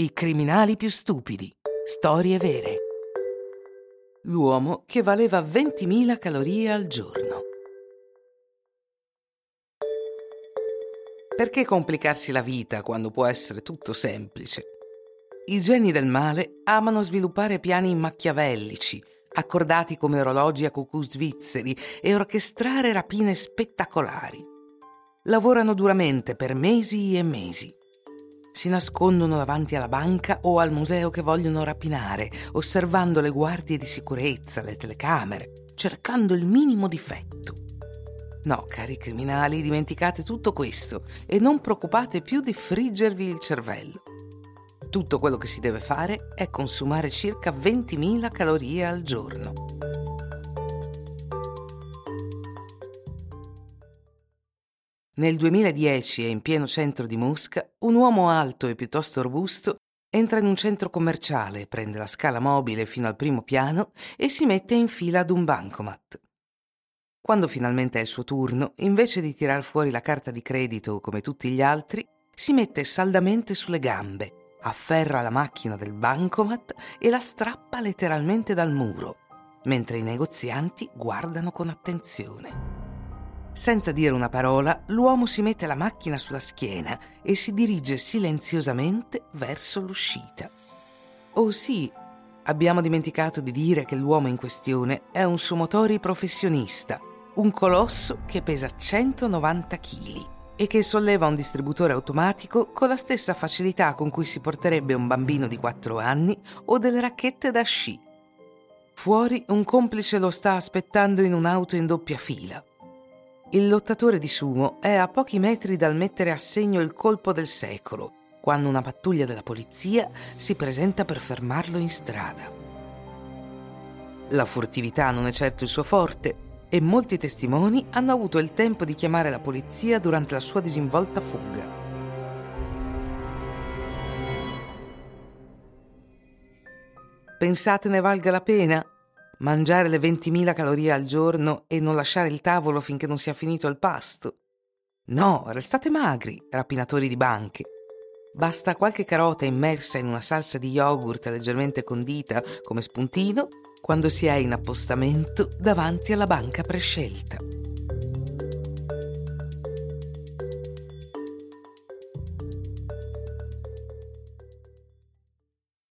I criminali più stupidi. Storie vere. L'uomo che valeva 20.000 calorie al giorno. Perché complicarsi la vita quando può essere tutto semplice? I geni del male amano sviluppare piani machiavellici, accordati come orologi a cucù svizzeri e orchestrare rapine spettacolari. Lavorano duramente per mesi e mesi. Si nascondono davanti alla banca o al museo che vogliono rapinare, osservando le guardie di sicurezza, le telecamere, cercando il minimo difetto. No, cari criminali, dimenticate tutto questo e non preoccupate più di friggervi il cervello. Tutto quello che si deve fare è consumare circa 20.000 calorie al giorno. Nel 2010 e in pieno centro di Mosca, un uomo alto e piuttosto robusto entra in un centro commerciale, prende la scala mobile fino al primo piano e si mette in fila ad un bancomat. Quando finalmente è il suo turno, invece di tirar fuori la carta di credito come tutti gli altri, si mette saldamente sulle gambe, afferra la macchina del bancomat e la strappa letteralmente dal muro, mentre i negozianti guardano con attenzione. Senza dire una parola, l'uomo si mette la macchina sulla schiena e si dirige silenziosamente verso l'uscita. Oh sì, abbiamo dimenticato di dire che l'uomo in questione è un sumotori professionista, un colosso che pesa 190 kg e che solleva un distributore automatico con la stessa facilità con cui si porterebbe un bambino di 4 anni o delle racchette da sci. Fuori un complice lo sta aspettando in un'auto in doppia fila. Il lottatore di sumo è a pochi metri dal mettere a segno il colpo del secolo, quando una pattuglia della polizia si presenta per fermarlo in strada. La furtività non è certo il suo forte e molti testimoni hanno avuto il tempo di chiamare la polizia durante la sua disinvolta fuga. Pensate ne valga la pena? Mangiare le 20.000 calorie al giorno e non lasciare il tavolo finché non sia finito il pasto? No, restate magri, rapinatori di banche. Basta qualche carota immersa in una salsa di yogurt leggermente condita come spuntino quando si è in appostamento davanti alla banca prescelta.